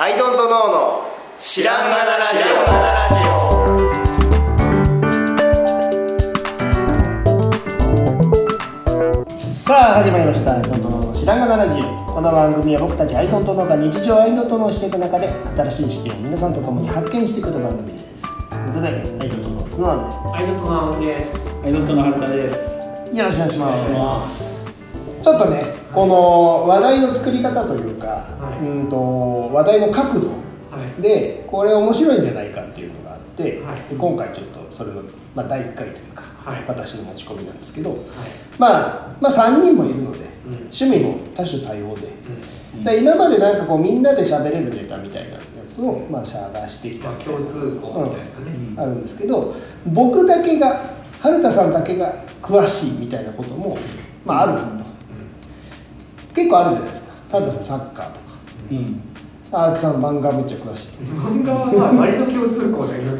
アイドントノーの知らんがなラジさあ始まりましたアイドントノーの知らんがなラジオこの番組は僕たちアイドントノーが日常アイドントノーしていく中で新しい視点を皆さんと共に発見していくという番組ですということでアイドントノー角野アイドルトナオです。アイドントの春田です。ですよろしくお願いしますます。ちょっとねこの話題の作り方というか、はい。うんと話題の角度はい。でこれ面白いんじゃないかっていうのがあって、はい。で今回ちょっとそれの、まあ、第1回というか、はい。私の持ち込みなんですけど、はい。まあ、まあ3人もいるので、うん。趣味も多種多様で,、で今までなんかこうみんなで喋れるネタみたいなやつを、まあ、探してきた共通項みたいなね。あるんですけど僕だけが春田さんだけが詳しいみたいなことも、まあ、あると、結構あるじゃないですか春田さんサッカーとかうん。青木さん漫画めっちゃ詳しい漫画はまあ割と共通項だけどい。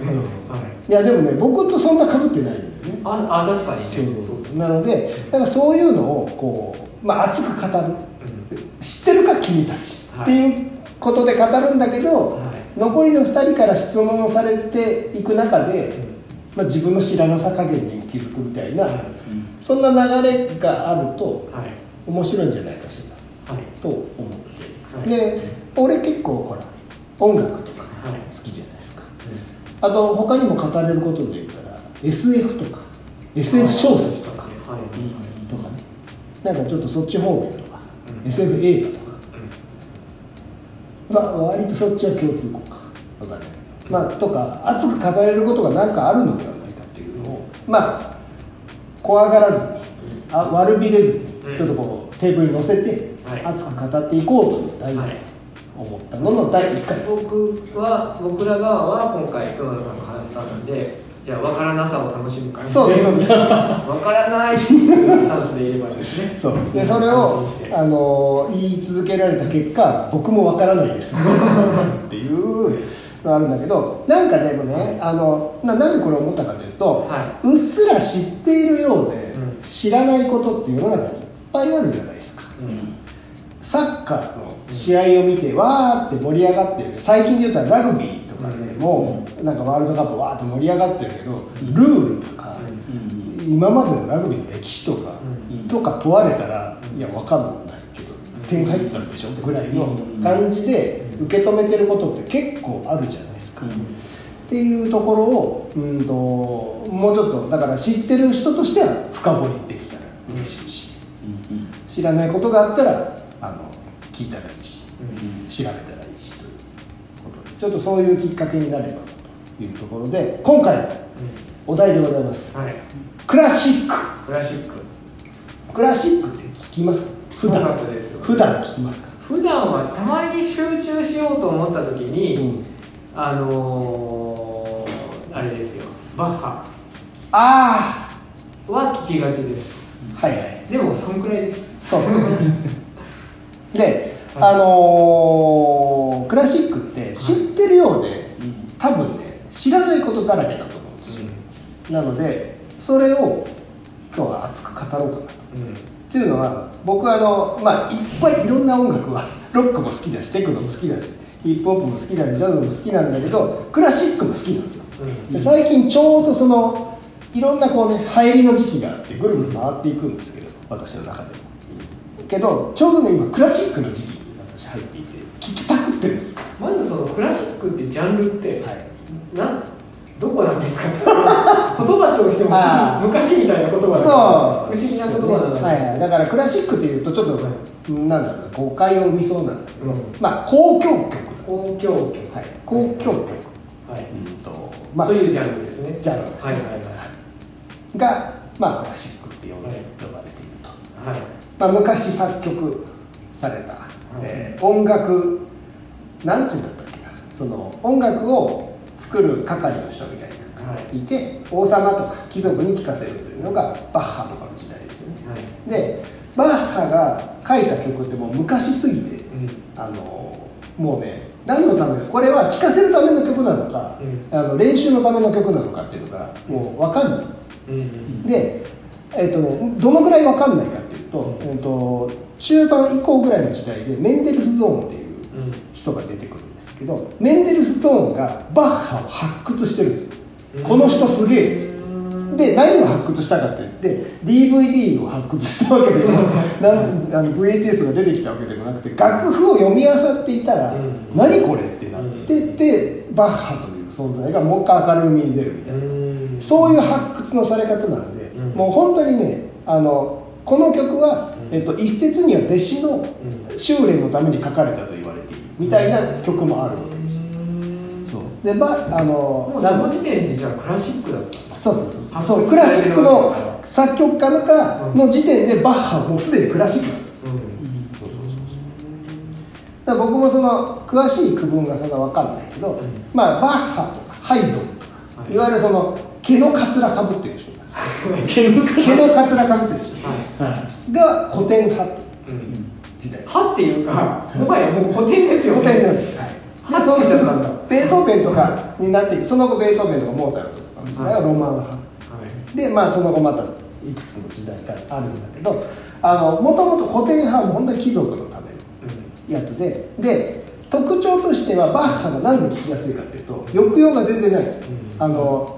いやでもね僕とそんな被ってないんだよねあ、あ確かにね。そうそうそうなのでだからそういうのをこう、まあ、熱く語る知ってるか君たち、はいっていうことで語るんだけど、はい残りの2人から質問をされていく中で、まあ、自分の知らなさ加減に気づくみたいな、はいそんな流れがあるとはい。面白いんじゃない？と思って、はい。で俺結構ほら音楽とかはい。好きじゃないですか、あと他にも語れることで言ったら SF とか SF 小説とかはい。とかね。なんかちょっとそっち方面とか、うん。SF 映画とか。まあ割とそっちは共通項か。分かん。ないまあとか熱く語れることが何かあるのではないかっていうのをまあ怖がらずにあ悪びれずにうん。ちょっとこうテーブルに乗せてはい熱く語っていこうという第一はい。思ったのの第1回。僕は僕ら側は今回角田さんが話したので、じゃあ分からなさを楽しむ感じで。そうですそうです。分からないっていうスタンスでいればいいですね。そう。でそれをあの言い続けられた結果僕もわからないです。っていうのがあるんだけどなんかでもねあのななんでこれ思ったかというと、はうっすら知っているようで、うん。知らないことって世の中にいっぱいあるじゃないですか。うん。サッカーの試合を見てわーって盛り上がってる。最近で言ったらラグビーとかでも、なんかワールドカップわーって盛り上がってるけどルールとか、今までのラグビーの歴史とか、うん。とか問われたらいやわかんないけど点入ったんでしょ？ぐらいの感じで受け止めてることって結構あるじゃないですか、っていうところをうんともうちょっとだから知ってる人としては深掘りできたら嬉しいし。知らないことがあったら聞いたらいいし調べたらいいしということでちょっとそういうきっかけになればというところで今回のお題でございます。はい。クラシック。クラシック。クラシックって聞きます？普段。普段聞きますか？普段はたまに集中しようと思った時に、うん。あのー、あれですよ。バッハ。あは聞きがちです。あはいはい。でもそんくらいです。そう。であのークラシックって知ってるようで多分ね知らないことだらけだと思うんですよ。なのでそれを今日は熱く語ろうかな。とっていうのは僕はあの、まあ、いっぱいいろんな音楽は ロックも好きだしテクノも好きだしヒップホップも好きだしジャズも好きなんだけどクラシックも好きなんですよ。うん。で最近ちょうどそのいろんなこうね流行りの時期があってぐるぐる回っていくんですけど私の中でも。けどちょうどね今クラシックの時期入っていて聴きたくってです。よまずそのクラシックってジャンルって、はい。なんどこなんですか言葉としても昔みたいな言葉だそう。不思議な言葉なので、はい。はい、だからクラシックっていうとちょっと、なんだろうな誤解を生みそうなんだけど、うん。まあ交響曲。だ交響曲、はい、交響曲、はい。うんとまあ。というジャンルですね。ジャンルですね。はいはいはい。が、まあ、クラシックって呼ばれていると、はい。まあ、昔作曲された、えー音楽なんていうんだったっけな。その音楽を作る係の人みたいなのがいて、王様とか貴族に聴かせるというのがバッハとかの時代ですよね。はい。でバッハが書いた曲ってもう昔すぎてうん。あのもうね何のためこれは聴かせるための曲なのか、あの練習のための曲なのかっていうのがもう分かんない。うん。で、えっとね、どのぐらい分かんないかっていうと,、えっと中盤以降ぐらいの時代でメンデルスゾーンっていう人が出てくるんですけど、うん、メンデルスゾーンがバッハを発掘してるんです。よ、うん、この人すげえです。で何を発掘したかって言って DVD を発掘したわけでも なんあの VHS が出てきたわけでもなくて楽譜を読み漁っていたら「何これ?」ってなってでバッハという存在がもう一回明るみに出るみたいな。そういう発掘のされ方なんでもう本当にねあのこの曲はえっと、一説には弟子の修練のために書かれたと言われている。みたいな曲もあるわけです。そう。でまあのうその時点でじゃあクラシックだったそうそうそうそう。クラシックの作曲家のかの時点でバッハはもうすでにクラシック。だった。だ僕もその詳しい区分がそんな分かんないけど、まあ、バッハとかハイドンとか、い、わゆるその毛のかつらかぶってるでしょ 毛のカツラかぶってる人、はい、が古典派、うん、時代。派っていうかもはやもう古典ですよ、ね、古典なんです、はい、そベートーベンとかになってその後ベートーベンとかモーツァルトとか時代はロマン派、い、でまあその後またいくつの時代があるんだけどもともと古典派も本当に貴族のためのやつで、で特徴としてはバッハが何で聞きやすいかというと抑揚が全然ない。です、うん、あの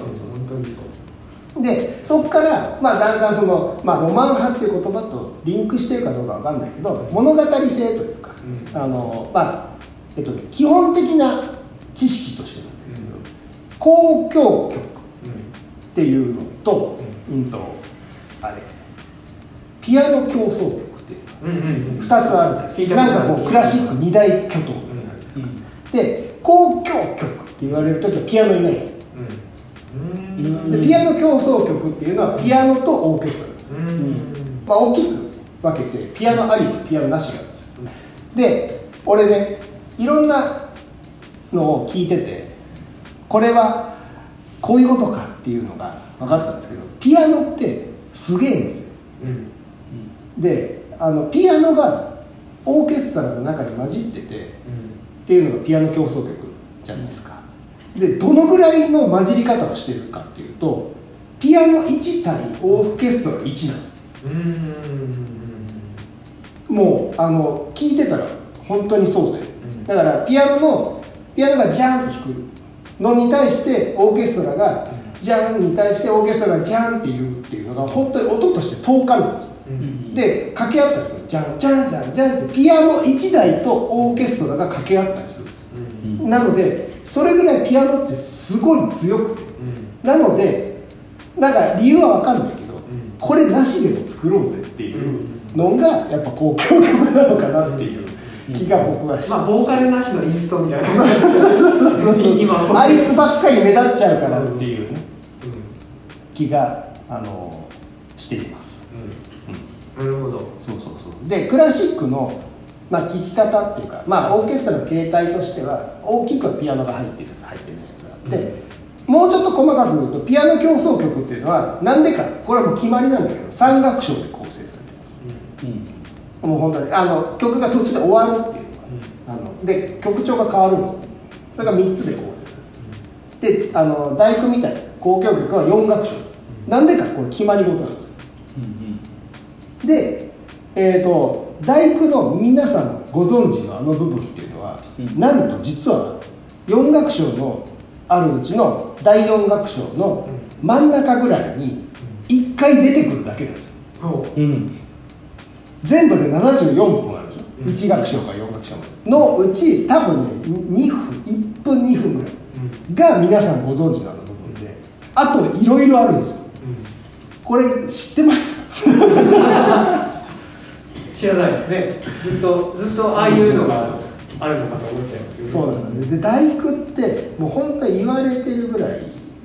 でそこから、まあ、だんだんその、まあ、ロマン派っていう言葉とリンクしてるかどうかわかんないけど物語性というか、うあのまあえっとね、基本的な知識としてなんだけど、交響曲っていうのと,、うん、とあれピアノ競争曲っていううんうんうん。2つあるじゃないですか。なんかこうクラシック二大巨頭。で交響曲って言われる時はピアノいないんですでピアノ競争曲っていうのはピアノとオーケストラ。うん。まあ、大きく分けてピアノありとピアノなしが。あるんで俺ねいろんなのを聞いててこれはこういうことかっていうのが分かったんですけどピアノってすげえんですよ。うん。であのピアノがオーケストラの中に混じっててっていうのがピアノ競争曲じゃないですかでどのぐらいの混じり方をしてるかっていうとピアノ1対オーケストラ1なんです。うん。もうあの聞いてたら本当にそうで、ん。だからピアノのピアノがジャンって弾くのに対してオーケストラがジャンに対してオーケストラがジャンって言うっていうのが本当に音として遠かるんですよ。うん。で掛け合ったりするジャンジャンジャンジャンってピアノ1台とオーケストラが掛け合ったりするんですなのでそれぐらいピアノってすごい強くて。なのでなんか理由は分かんないけど、これなしでも作ろうぜっていうのがやっぱ交響曲なのかなっていう気が僕はして、まあボーカルなしのインストみたいな。今あいつばっかり目立っちゃうからっていうね。うん。気があのしています。なるほど。そうそうそう。でクラシックの、まあ、聴き方っていうか、まあ、オーケストラの形態としては大きくはピアノが入ってるやつ入ってないやつがあって、もうちょっと細かく言うとピアノ競争曲っていうのはなんでかこれはもう決まりなんだけど三楽章で構成されてる。もう本当にあの曲が途中で終わるっていうのが、あので曲調が変わるんですよ。それが3つで構成されてる。であの大工みたいな交響曲は4楽章。なんでかこれ決まり事なんですよ。で、えー、と大工の皆さんご存知のあの部分っていうのは、うん。なんと実は4楽章のあるうちの第4楽章の真ん中ぐらいに1回出てくるだけです。ほう。うん。全部で74分あるでしょ、うん。1楽章から4楽章の。うち多分ね2分1分2分ぐらいが皆さんご存知のあの部分であといろいろあるんですよ。これ知ってました？知らないですね。ずっとずっとああいうのがあるのかと思っちゃいますけどそうなんですねで大工ってもう本当に言われてるぐらい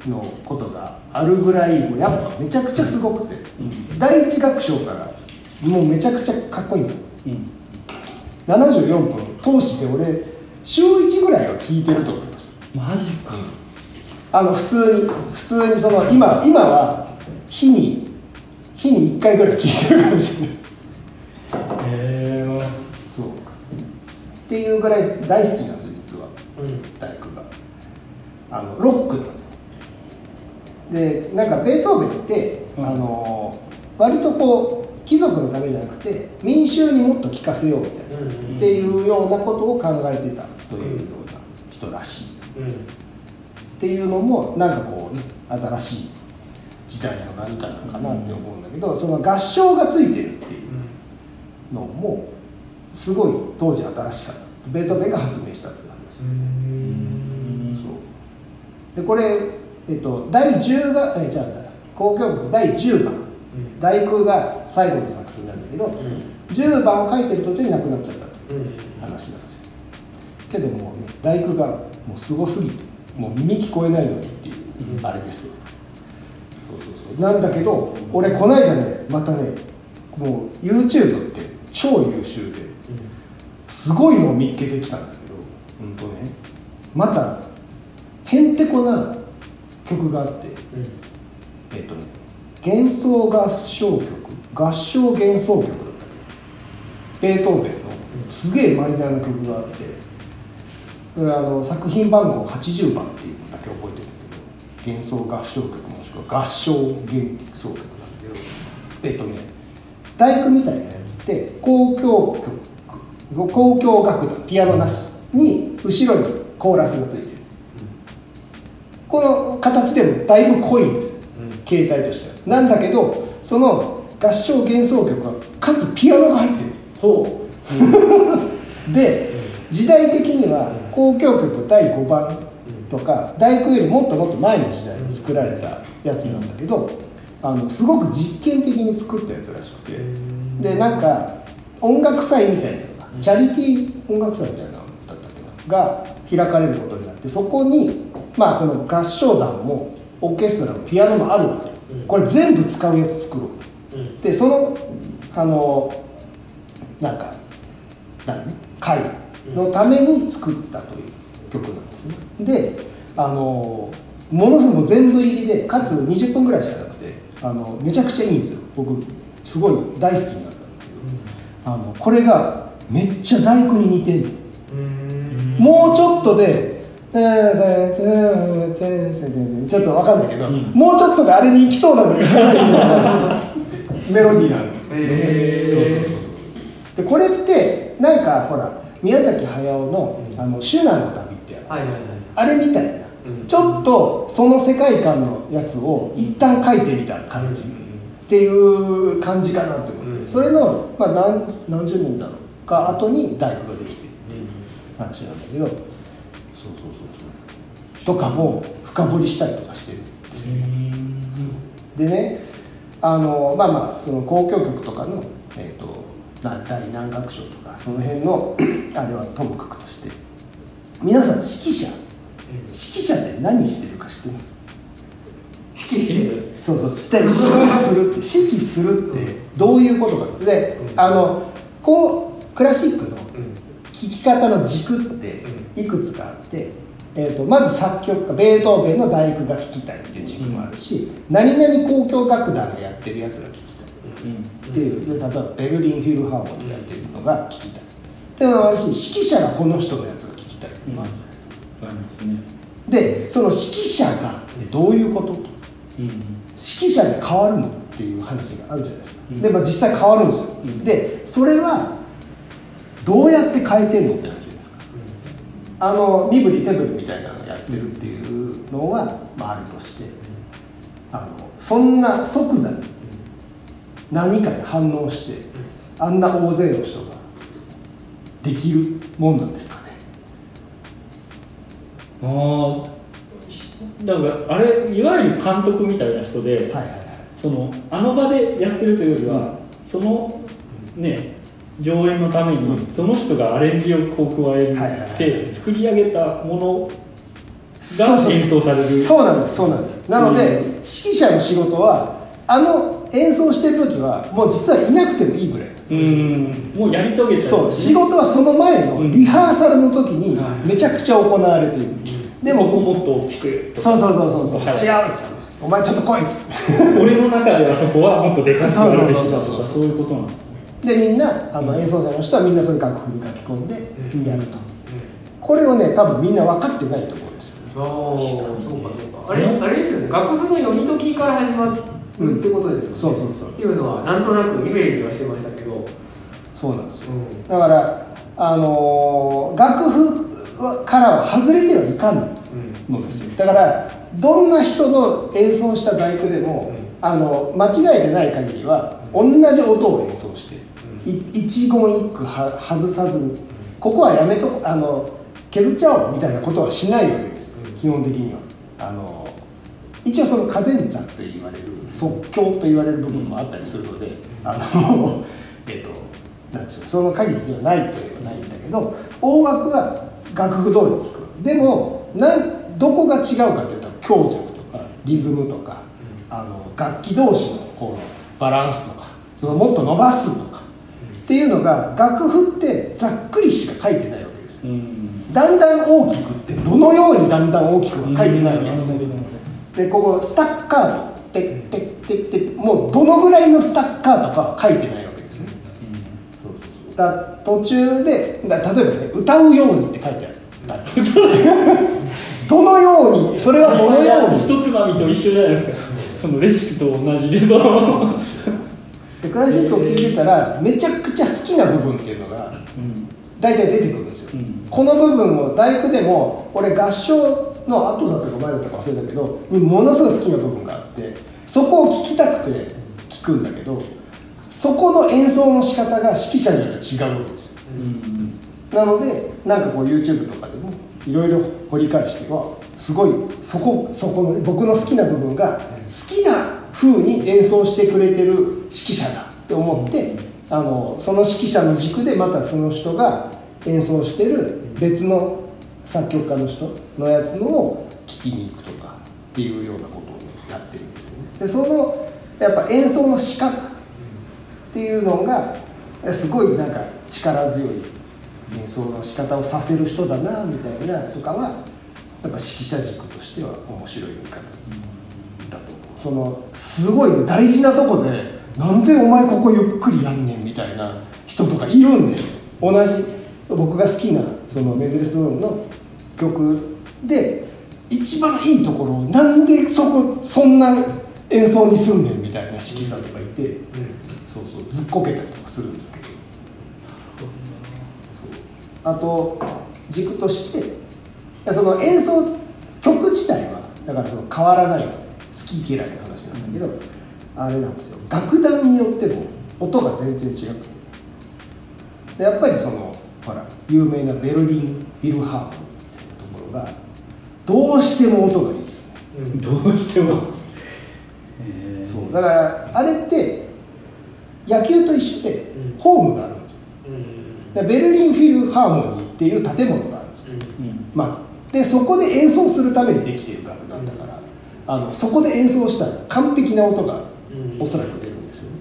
のことがあるぐらいもうやっぱめちゃくちゃすごくて、第一楽章からもうめちゃくちゃかっこいいんですよ。うん。74分通して俺週1ぐらいは聞いてると思いますマジか。あの普通に普通にその今今は日に日に1回ぐらい聞いてるかもしれないへそうっていうぐらい大好きなんですよ実は。うん。大工が。あのロックなんですよ。でなんかベートーベンって、うん。あの割とこう貴族のためじゃなくて民衆にもっと聞かせようみたいな、うんっていうようなことを考えてたというような人らしい。うん。っていうのもなんかこうね新しい時代の何かなのかなって思うんだけど、その合唱がついてるっていうのもすごい当時新しかったベートーベンが発明したっていう話そう。でこれ、えっと、第10がえじゃあ交響曲第10番「第九」が最後の作品なんだけど10番を書いてる途中に亡くなっちゃったという話なんですよ。けどもうね第九がもうすごすぎてもう耳聞こえないのにっていううん。あれですよ。そうそうそう。なんだけど俺この間ねまたねもう YouTube って超優秀ですごいのを見っけてきたんだけどうんとね。またへんてこな曲があってえっとね幻想合唱曲合唱幻想曲だったベートーベンのすげえマイナーな曲があってそれはあの作品番号80番っていうのだけ覚えてるけど幻想合唱曲もしくは合唱幻想曲なんだけどえっとね大工みたいなやつって交響曲交響楽団ピアノなしに後ろにコーラスがついてる。この形でもだいぶ濃いんですよ。形態としては。なんだけどその合唱幻想曲はかつピアノが入ってる。ほ で時代的には交響曲第5番とか大工よりもっともっと前の時代に作られたやつなんだけどあのすごく実験的に作ったやつらしくて。でなんか音楽祭みたいなチャリティー音楽祭みたいなのだったっけな？が開かれることになってそこにまあその合唱団もオーケストラもピアノもあるわけ。これ全部使うやつ作ろう。ううん。でそのあのなんか何会のために作ったという曲なんですね。であのものすごく全部入りでかつ20分ぐらいしかなくてあのめちゃくちゃいいんですよ。僕すごい大好きになったんだけどあのこれがめっちゃ大工に似てん。のうん。もうちょっとでちょっとわかんないけど、もうちょっとであれに行きそうなのに メロディーなのへでこれってなんかほら宮崎駿の「あのシュナの旅」ってある。はいはいはい。あれみたいな、うん。ちょっとその世界観のやつを一旦書いてみた感じっていう感じかなとうん。それの、まあ、何何十年だろうか後に大工ができてる話なんだけどそうそうそうそうとかも深掘りしたりとかしてるんですよでねあのまあまあその交響曲とかの、えー、とな第何楽章とかその辺のあれはともかくとして皆さん指揮者指揮者って何してるか知ってます指揮してるそうそうして指揮するって指揮するってどういうことかであのこうクラシックのうん聴き方の軸っていくつかあって、えー、とまず作曲家ベートーベンの大工が聴きたいっていう軸もあるし、何々交響楽団がやってるやつが聴きたいっていう。例えばベルリンフィルハーモニーやってるのが聴きたい。っていうのもあるし指揮者がこの人のやつが聴きたいっていうのもある。じゃないですかでその指揮者がどういうことと。指揮者で変わるのっていう話があるじゃないですか、うん。で、まあ、実際変わるんですよ、ん。でそれはどうやって変えてんのって話ですか？あの身振り手振りみたいなのをやってるっていうのは、まあ、あるとして。あのそんな即座に何かに反応してあんな大勢の人ができるもんなんですかね？ああしなんかあれいわゆる監督みたいな人で、はいはいはい。そのあの場でやってるというよりは、そのね上演のために、うん。その人がアレンジをこう加えて作り上げたものそうそう演奏される。そうなんですそうなんです。なので、うん。指揮者の仕事はあの演奏してる時はもう実はいなくてもいいぐらい。うん。もうやり遂げちゃそう仕事はその前のリハーサルの時にめちゃくちゃ行われている、でもここもっと大きくそうそうそうそうそう、はい。違うんですよお前ちょっと来いっつって。俺の中ではそこはもっとでかくなる。べきだそうそうそうそう。とかそういうことなんです。ねでみんなあの演奏者の人はみんなその楽譜に書き込んでやると、これをね多分みんな分かってないと思うんですよ。ねああそうかそうか。あれあれですよね。楽譜の読み解きから始まるってことですよね、そうそうそう。っていうのはなんとなくイメージはしてましたけど、そうなんですよ。うだからあのー楽譜からは外れてはいかんのですよ。だからどんな人の演奏した大工でも、あの間違えてない限りは同じ音を演奏して、い一言一句は外さずにここはやめとこあの削っちゃおうみたいなことはしないわけです、基本的には。あの一応そのカデンツァと言われる即興と言われる部分もあったりするので、あのえっとなんでしょうその限りではないといえばないんだけど大枠は楽譜通りに弾く。でもなんどこが違うかというと強弱とかリズムとかあの楽器同士のこうバランスとかそのもっと伸ばすとかのが楽譜ってざっくりしか書いてないわけです。うん。だんだん大きくってどのようにだんだん大きくは書いてないわけです。なるほどなるほでここスタッカートてってってってもうどのぐらいのスタッカートかは書いてないわけですねだから途中でだ例えばね歌うようにって書いてあるどのようにそれはどのように一つまみと一緒じゃないですかそのレシピと同じでクラシックを聴いてたらめちゃくちゃ好きな部分っていうのがうん。大体出てくるんですよ、うん。この部分を大工でも俺合唱の後だったか前だったか忘れたけどものすごい好きな部分があってそこを聴きたくて聴くんだけどそこの演奏の仕方が指揮者によって違うわけですよ。うん。なのでなんかこう YouTube とかでもいろいろ掘り返してはすごいそこそこのね僕の好きな部分が好きな風に演奏してくれてる指揮者だって思ってあのその指揮者の軸でまたその人が演奏してる別の作曲家の人のやつのを聴きに行くとかっていうようなことをねやってるんですよね。でそのやっぱ演奏の仕方っていうのがすごいなんか力強い演奏の仕方をさせる人だなみたいなとかはやっぱ指揮者軸としては面白い見方だと思う。そのすごい大事なとこでなんでお前ここゆっくりやんねんみたいな人とかいるんです。同じ僕が好きなそのメンデルスゾーンの曲で一番いいところをなんでそこそんな演奏にすんねんみたいな指揮者とかいて、そうそうずっこけたりとかするんですけど。そう。あと軸としてその演奏曲自体はだからその変わらない好き嫌いの話なんだけど、あれなんですよ。楽団によっても音が全然違くて。でやっぱりそのほら有名なベルリン・フィルハーモニーみたいなところがどうしても音がいいですね。どうしても。えー。そう。だからあれって野球と一緒でうん。ホームがあるんですよ。でベルリン・フィルハーモニーっていう建物があるんですよ。うん。まず。でそこで演奏するためにできている楽団だから、あのそこで演奏したら完璧な音がうんおそらく出るんですよね、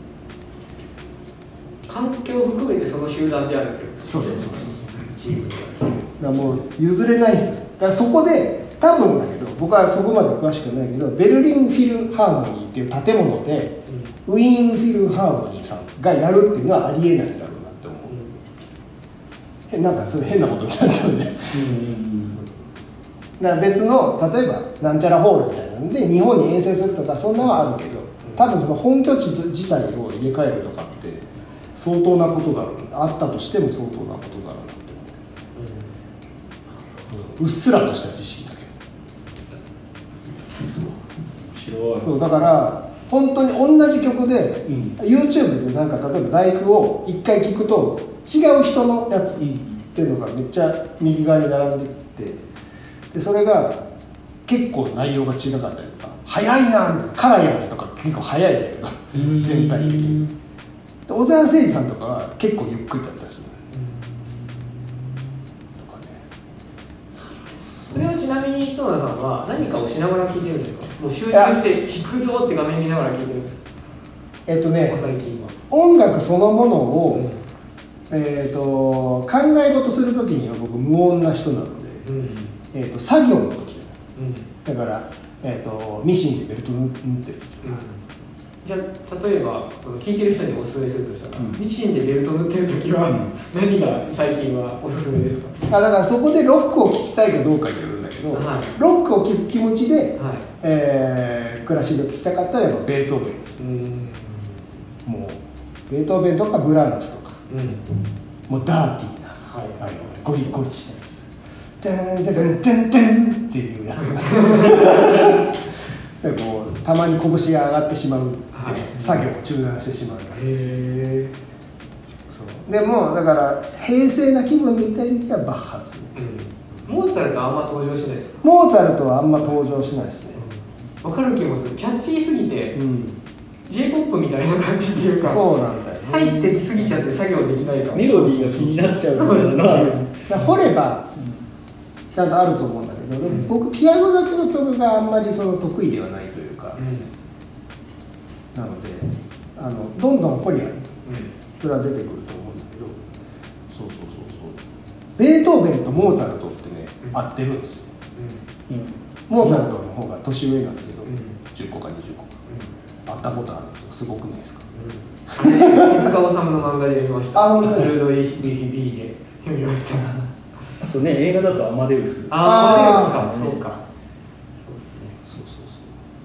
環境を含めてその集団であるそうそうそうそう。チームだからもう譲れないです。よだからそこで多分だけど僕はそこまで詳しくないけどベルリン・フィルハーモニーっていう建物でウィーン・フィルハーモニーさんがやるっていうのはありえないだろうなって思う。へなんかそういう変なことになっちゃうんで。うん。だから別の例えばなんちゃらホールみたいなんで日本に遠征するとかそんなのはあるけど多分その本拠地自体を入れ替えるとかって相当なことがあったとしても相当なことがあるなって思う、うっすらとした知識だけ。どそうだから本当に同じ曲で、うん。YouTube でなんか例えば大工を一回聞くと違う人のやつっていうのがめっちゃ右側に並んできてでそれが結構内容が違かったりとか「早いな」みたいな「カラヤン」とか結構早いんだけどうん。全体的に。で小沢誠二さんとかは結構ゆっくりだったりする。とかね。それはちなみに角田さんは何かをしながら聞いてるんですか？もう集中して聞くぞって画面見ながら聞いてるんですか？えっとね音楽そのものを、えー、と考え事する時には僕無音な人なので、うん。えー、と作業の時うん。だから、えー、とミシンでベルト縫ってるじゃあ例えばその聞いてる人におすすめするとしたら、うん。ミシンでベルト塗ってる時は何が最近はおすすめですか？あだからそこでロックを聴きたいかどうかによるんだけど、はい。ロックを聴く気持ちで、はい。えークラシックを聴きたかったらやっぱベートーベンです。うん。もうベートーベンとかブラームスとか。うん。もうダーティーなはい。あのゴリゴリしたやつ「テンテンテンテン」っていうやつ。でこうたまに拳が上がってしまうはい。作業を中断してしまうからへえそうでもだから平静な気分でいたい時はバッハスうん。モーツァルトあんま登場しないですか？モーツァルトはあんま登場しないですね。わかる気もする。キャッチーすぎてうん。J p o p みたいな感じっていうかそうなんだよね。入ってきすぎちゃって作業できないから。メロディーが気になっちゃうそうです。ね掘ればちゃんとあると思うんだけど、うん。僕ピアノだけの曲があんまりその得意ではないなのであのどんどん掘りゃうそれは出てくると思うんだけど。そうそうそうそう。ベートーベンとモーツァルトってね、うん。合ってるんですよ。うん。モーツァルトの方が年上なんだけど、うん。10個か20個。か会ったことあるんですよ。すごくないですか？んうん。手塚治虫の漫画で読みました。あ本当に？ルードイ・ビビーで読みましたあとね映画だとアマデウスああーーマデウスかそうかそうですねそうそう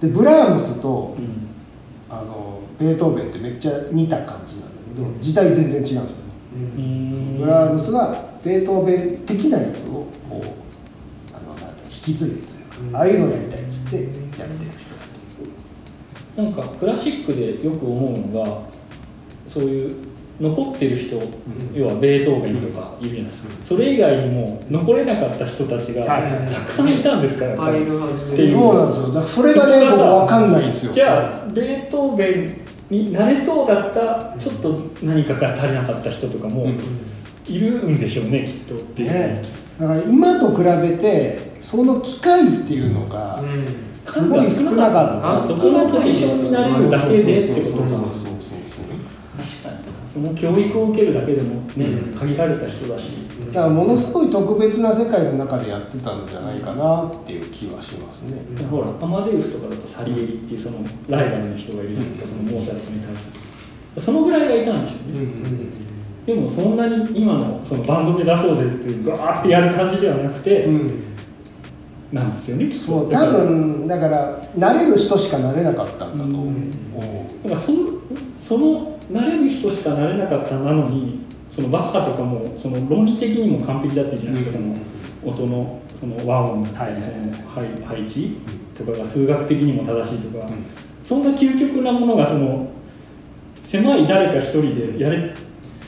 そうでブラームスとうんあのベートーベンってめっちゃ似た感じなんだけど時代全然違うんですよね。ううん。んブラームスがベートーベン的なやつをこうあのなんか引き継いでというか、うん。ああいうのやりたいっつってやってる人なんかクラシックでよく思うのがそういう残ってる人、要はベートーベンとかいるじゃないですか、それ以外にも残れなかった人たちがはいはいはい。たくさんいたんですから、やっぱり。パイルハウスっていう。そうなんですよ。それがね分かんないんですよ。じゃあベートーベンになれそうだったちょっと何かが足りなかった人とかもうん。いるんでしょうねきっと。っていう、ね。だから今と比べてその機会っていうのがうん。すごい少なかった。あそこのポジションになれるだけでってことかそうそうそう確かにその教育を受けるだけでもね、うん。限られた人だし。だからものすごい特別な世界の中でやってたんじゃないかなっていう気はしますね。ほらアマデウスとかだとサリエリっていうそのライバルの人がいるじゃないですか、そのモーツァルトに対してそのぐらいがいたんでしょうね、うんでもそんなに今のそのバンド目指そうぜっていうガーってやる感じではなくて、うん。なんですよねきっと。そう多分だから慣れる人しかなれなかったんだと思う、だからそのその慣れる人しかなれなかったなのにそのバッハとかもその論理的にも完璧だっていうじゃないですか、うん。その音のその和音だったり、はい。その配配置とかが数学的にも正しいとか、うん。そんな究極なものがその狭い誰か一人でやれ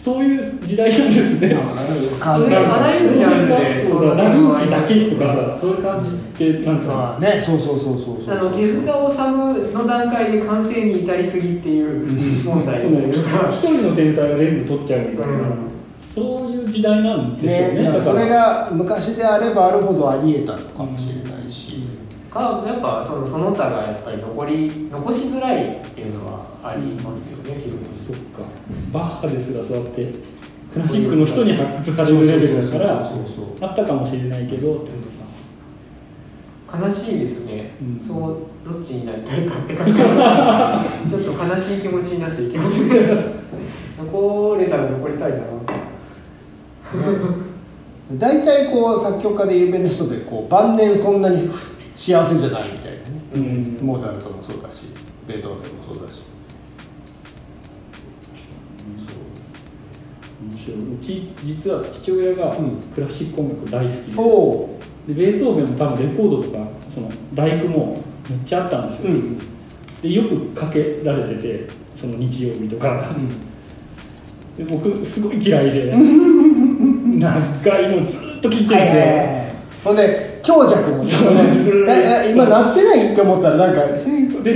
そういう時代なんですね。あらゆるジャンルでそうだダヴィンチだけとかさそういう感じってなんか。まあねそうそうそうそうそう。あの手塚治虫の段階で完成に至りすぎっていう問題というか一人の天才が全部取っちゃうみたいな、うん。そういう時代なんでしょうね。ね、だから。それが昔であればあるほどありえたのかもしれないし、かやっぱそのその他がやっぱり残り残しづらいっていうのはありますよね基そっかバッハですらそうやってクラシックの人に発掘されるレベルだからそうそうそうあったかもしれないけどって本悲しいですね、うん。そうどっちになりたいかって感じ。が ちょっと悲しい気持ちになっていきますね。残れたら残りたいな。大体こう作曲家で有名な人でこう晩年そんなに幸せじゃないみたいなね、うん。モーツァルトもそうだしベートーベンもそうだし面白いうち実は父親がうん。クラシック音楽大好きで,、でベートーベンも多分レコードとかその大工もめっちゃあったんですよ、うん。でよくかけられててその日曜日とか、で僕すごい嫌いで 長いのずっと聴いてるんですよ、はいはいはいほんで強弱もそうなんです。だい今鳴ってないって思ったらなんか「ふで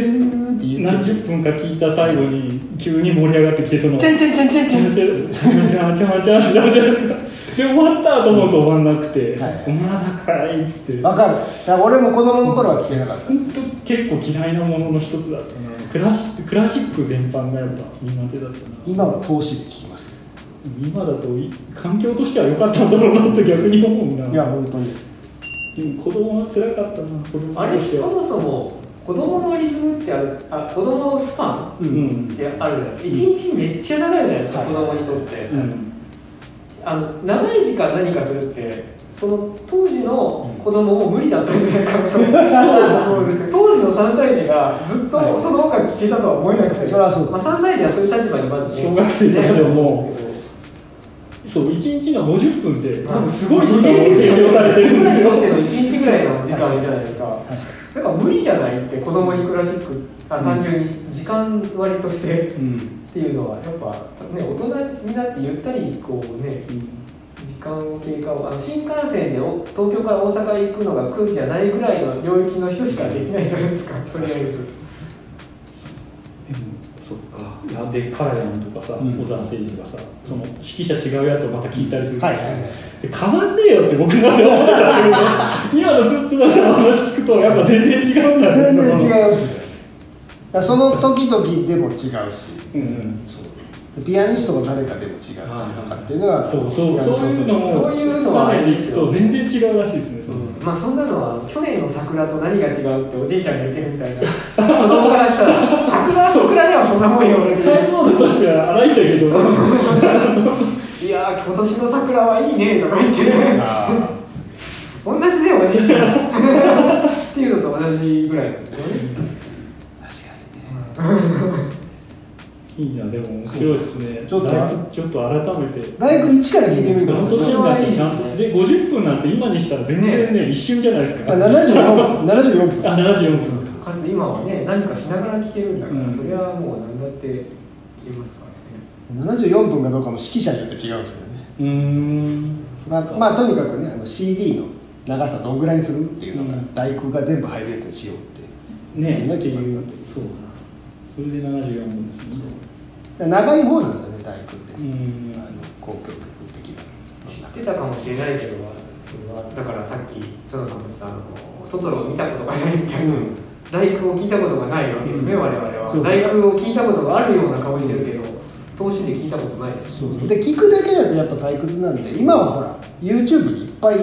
て言って何十分か聞いた最後に急に盛り上がってきてそのチャンチャンチャンチャンチチャンチャンチャンチャンチャンチャンチャンチャンで終わったと思うと終わんなくて「はいお前だかい」っつってわかる俺も子供の頃は聞けなかった本当結構嫌いなものの一つだったなクラシクラシック全般がやっぱ苦手だったな今は投資で聞きます今だとい環境としては良かったんだろうなって逆に思うないや本当にでも子供は辛かったな子供あれそもそも子供のリズムってあるあ子供のスパンううん。んってあるじゃないですか。一日めっちゃ長いじゃないですか、はい。子供にとって、うん。あの長い時間何かするってその当時の子供も無理だったんじゃないと。当時の3歳児がずっとその音楽聴けたとは思えなくて、はそう。まあ、3歳児はそういう立場にまず、ね、小学生とかでもね。そう1日の50分って多分すごい時間を占領されてるんですよ。にとっての1日ぐらいの時間じゃないですか確かだから無理じゃないって子供にクラシックあ単純に時間割として。にうん。っていうのはやっぱね大人になってゆったりこうね時間経過をあの新幹線でお東京から大阪行くのが苦じゃないぐらいの領域の人しかできないじゃないですかとりあえずっかいやでカラヤンとかさうん。小沢誠二とかさその指揮者違うやつをまた聞いたりするはいはいはい。で変わんねえよって僕なんか思ってたんだけど 今のずっとさんの話聞くとやっぱ全然違うんだね。全然違う。その時々でも違うし。うんうん。ピアニストが誰かでも違うとかっていうのはそうそうそういうのもそういうのはあれですよ。と全然違うらしいですね、そのまあそんなのは去年の桜と何が違うっておじいちゃんが言ってるみたいな。子供からしたら桜桜ではそんなもんよ解像度としては荒いんだけど。いやー今年の桜はいいねとか言ってあ同じでおじいちゃん。っていうのと同じぐらいなんですよね。ー確かにねいいなでも面白いですね。ちょっと。ちょっと改めて。大学一から聞いてみるかこの年になってちゃんと。で50分なんて今にしたら全然ね一瞬じゃないですか。あ74 74分。あ74分。かつ今はね何かしながら聴けるんだから、うん。それはもう何だって言いますからね。74分かどうかも指揮者によって違うんですよね。うーん。まあ、まあとにかくねあの CD の長さどんぐらいにするっていうのが、うん。大工が全部入るやつにしようってね決まったそう。それで74分ですね。で長い方なんですよね大工って、うん。あの交響曲的な。知ってたかもしれないけどだからさっき角さんも言ったあのトトロを見たことがないみたいな、うん。大工を聞いたことがないわけですね、うん。我々は。大工を聞いたことがあるような顔してるけど投資で聞いたことないですそう。で聞くだけだとやっぱ退屈なんで今はほら YouTube にいっぱい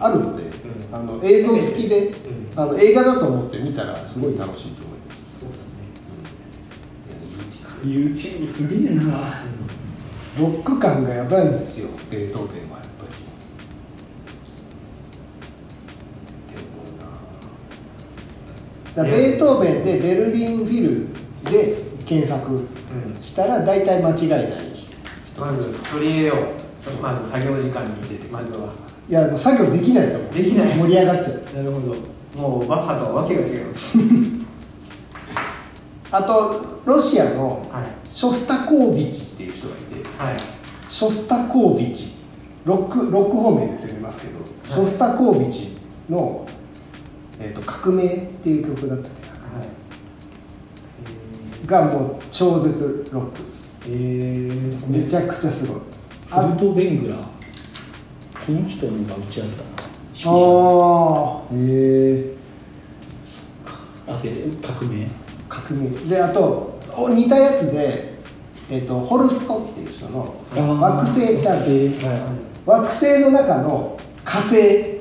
あるので、うん。あの映像付きで、うん。あの映画だと思って見たらすごい楽しいと思います、YouTube すげえな。ロック感がやばいんですよ。ベートーベンはやっぱり。だベートーベンでベルリンフィルで検索したら大体間違いないまず取り入れよう。まず作業時間に出てまずは。いやもう作業できないと思う。できない。盛り上がっちゃう。なるほど。もうバッハとはわけが違うあとロシアのはい。ショスタコービチっていう人がいてはい。ショスタコービチロックロック方面で攻めますけど、ショスタコービチの、えーと「革命」っていう曲だったっけな。がもう超絶ロックです。えー、めちゃくちゃすごい。フルト・ベングラー。この人のが打ち合った。ああへえあで革命革命であとお似たやつで、えー、とホルストっていう人の惑星ってある惑星の中の火星。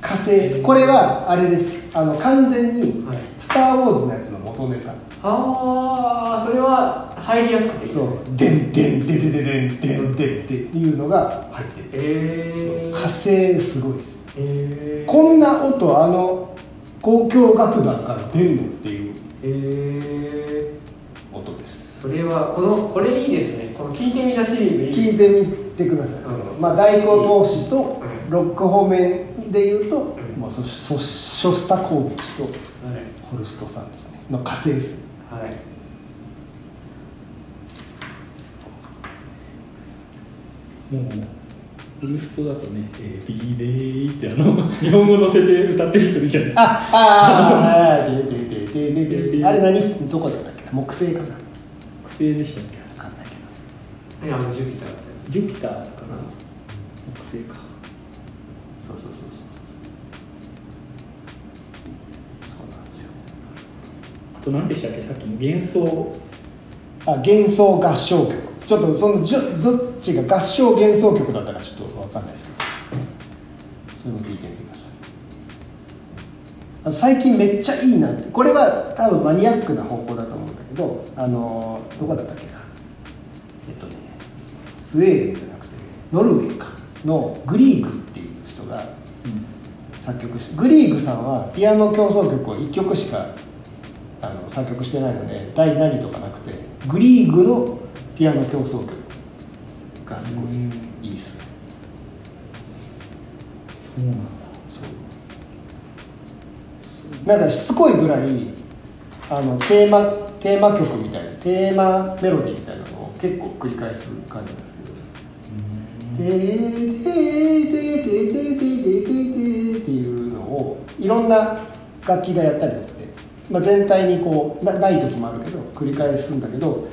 火星。これはあれです。あの完全にはい「スター・ウォーズ」のやつの元ネタ。ああそれは入りやすくて。そう「でんでんででででんでんでん」っていうのが入ってるえー、火星すごいです。えー、こんな音あの交響楽団から出るのっていう。え音です。ー、それはこのこれいいですね。この聞いてみたシリーズ聞いてみてください、うん。まあ大工投資とうん。ロック方面でいうと、うん。まあ、そそショスタコービチとはい。ホルストさんですね。の火星です。はい。もうフルストだとね「エビデイ」ってあの日本語乗せて歌ってる人いるじゃないですか。あああででででででであれ何すどこだったっけな？木星かな？惑星でしたっけ？分かんないけど。あのジュピター。ジュピターかな？木星か。そうそうそうそう。そうなんですよ。あと何でしたっけ？さっきの幻想。あ幻想合唱曲。ちょっとそのじょどっちが合唱幻想曲だったかちょっと分かんないですけどそれも聞いてみてください。最近めっちゃいいなってこれは多分マニアックな方向だと思うんだけどあのどこだったっけな？えっとねスウェーデンじゃなくて、ノルウェーかのグリーグっていう人が作曲してグリーグさんはピアノ協奏曲を1曲しかあの作曲してないので第何とかなくてグリーグのピアノ協奏曲。がすごいいいっす。ねそうなんだ。そう。なんかしつこいぐらいあのテーマテーマ曲みたいなテーマメロディーみたいなのを結構繰り返す感じなんですけど「てーてーてーてーてーてーてーてーてーっていうのをいろんな楽器がやったりとかで、まあ、全体にこうなない時もあるけど繰り返すんだけど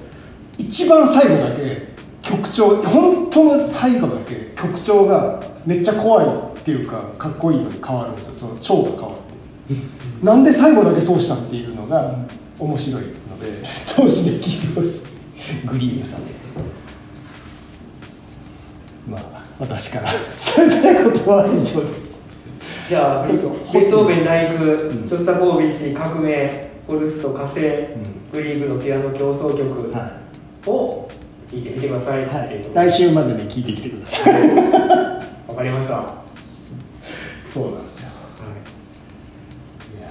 一番最後だけ曲調本当の最後だけ曲調がめっちゃ怖いっていうかかっこいいのに変わるんですよ。その調が変わって。なんで最後だけそうしたっていうのが面白いので投資で聞いてほしいグリーンさん。まあ私から。伝えたいことは以上です。じゃあベートーベン大工、うん。ショスタコービッチ革命ホルスト火星、グリーグのピアノ協奏曲はを聴いてみてくださいい、はい来週までに聞いてきてください。わかりました、はそうなんですよ。い。いや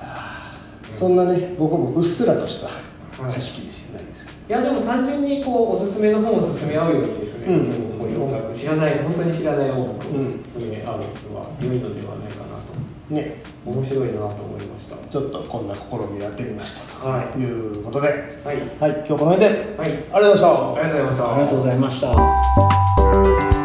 ー。そんなね僕もうっすらとしたはい。知識でしかないですけいやでも単純にこうおすすめの本を勧め合うようにですね、うん。こういう音楽知らない本当に知らない音楽をうん勧め合うのは良いのではないかなとどね面白いなと思いましたちょっとこんな試みをやってみましたはい。ということで。はい。はい。今日この辺で。はい。ありがとうございましたありがとうございました。ありがとうございました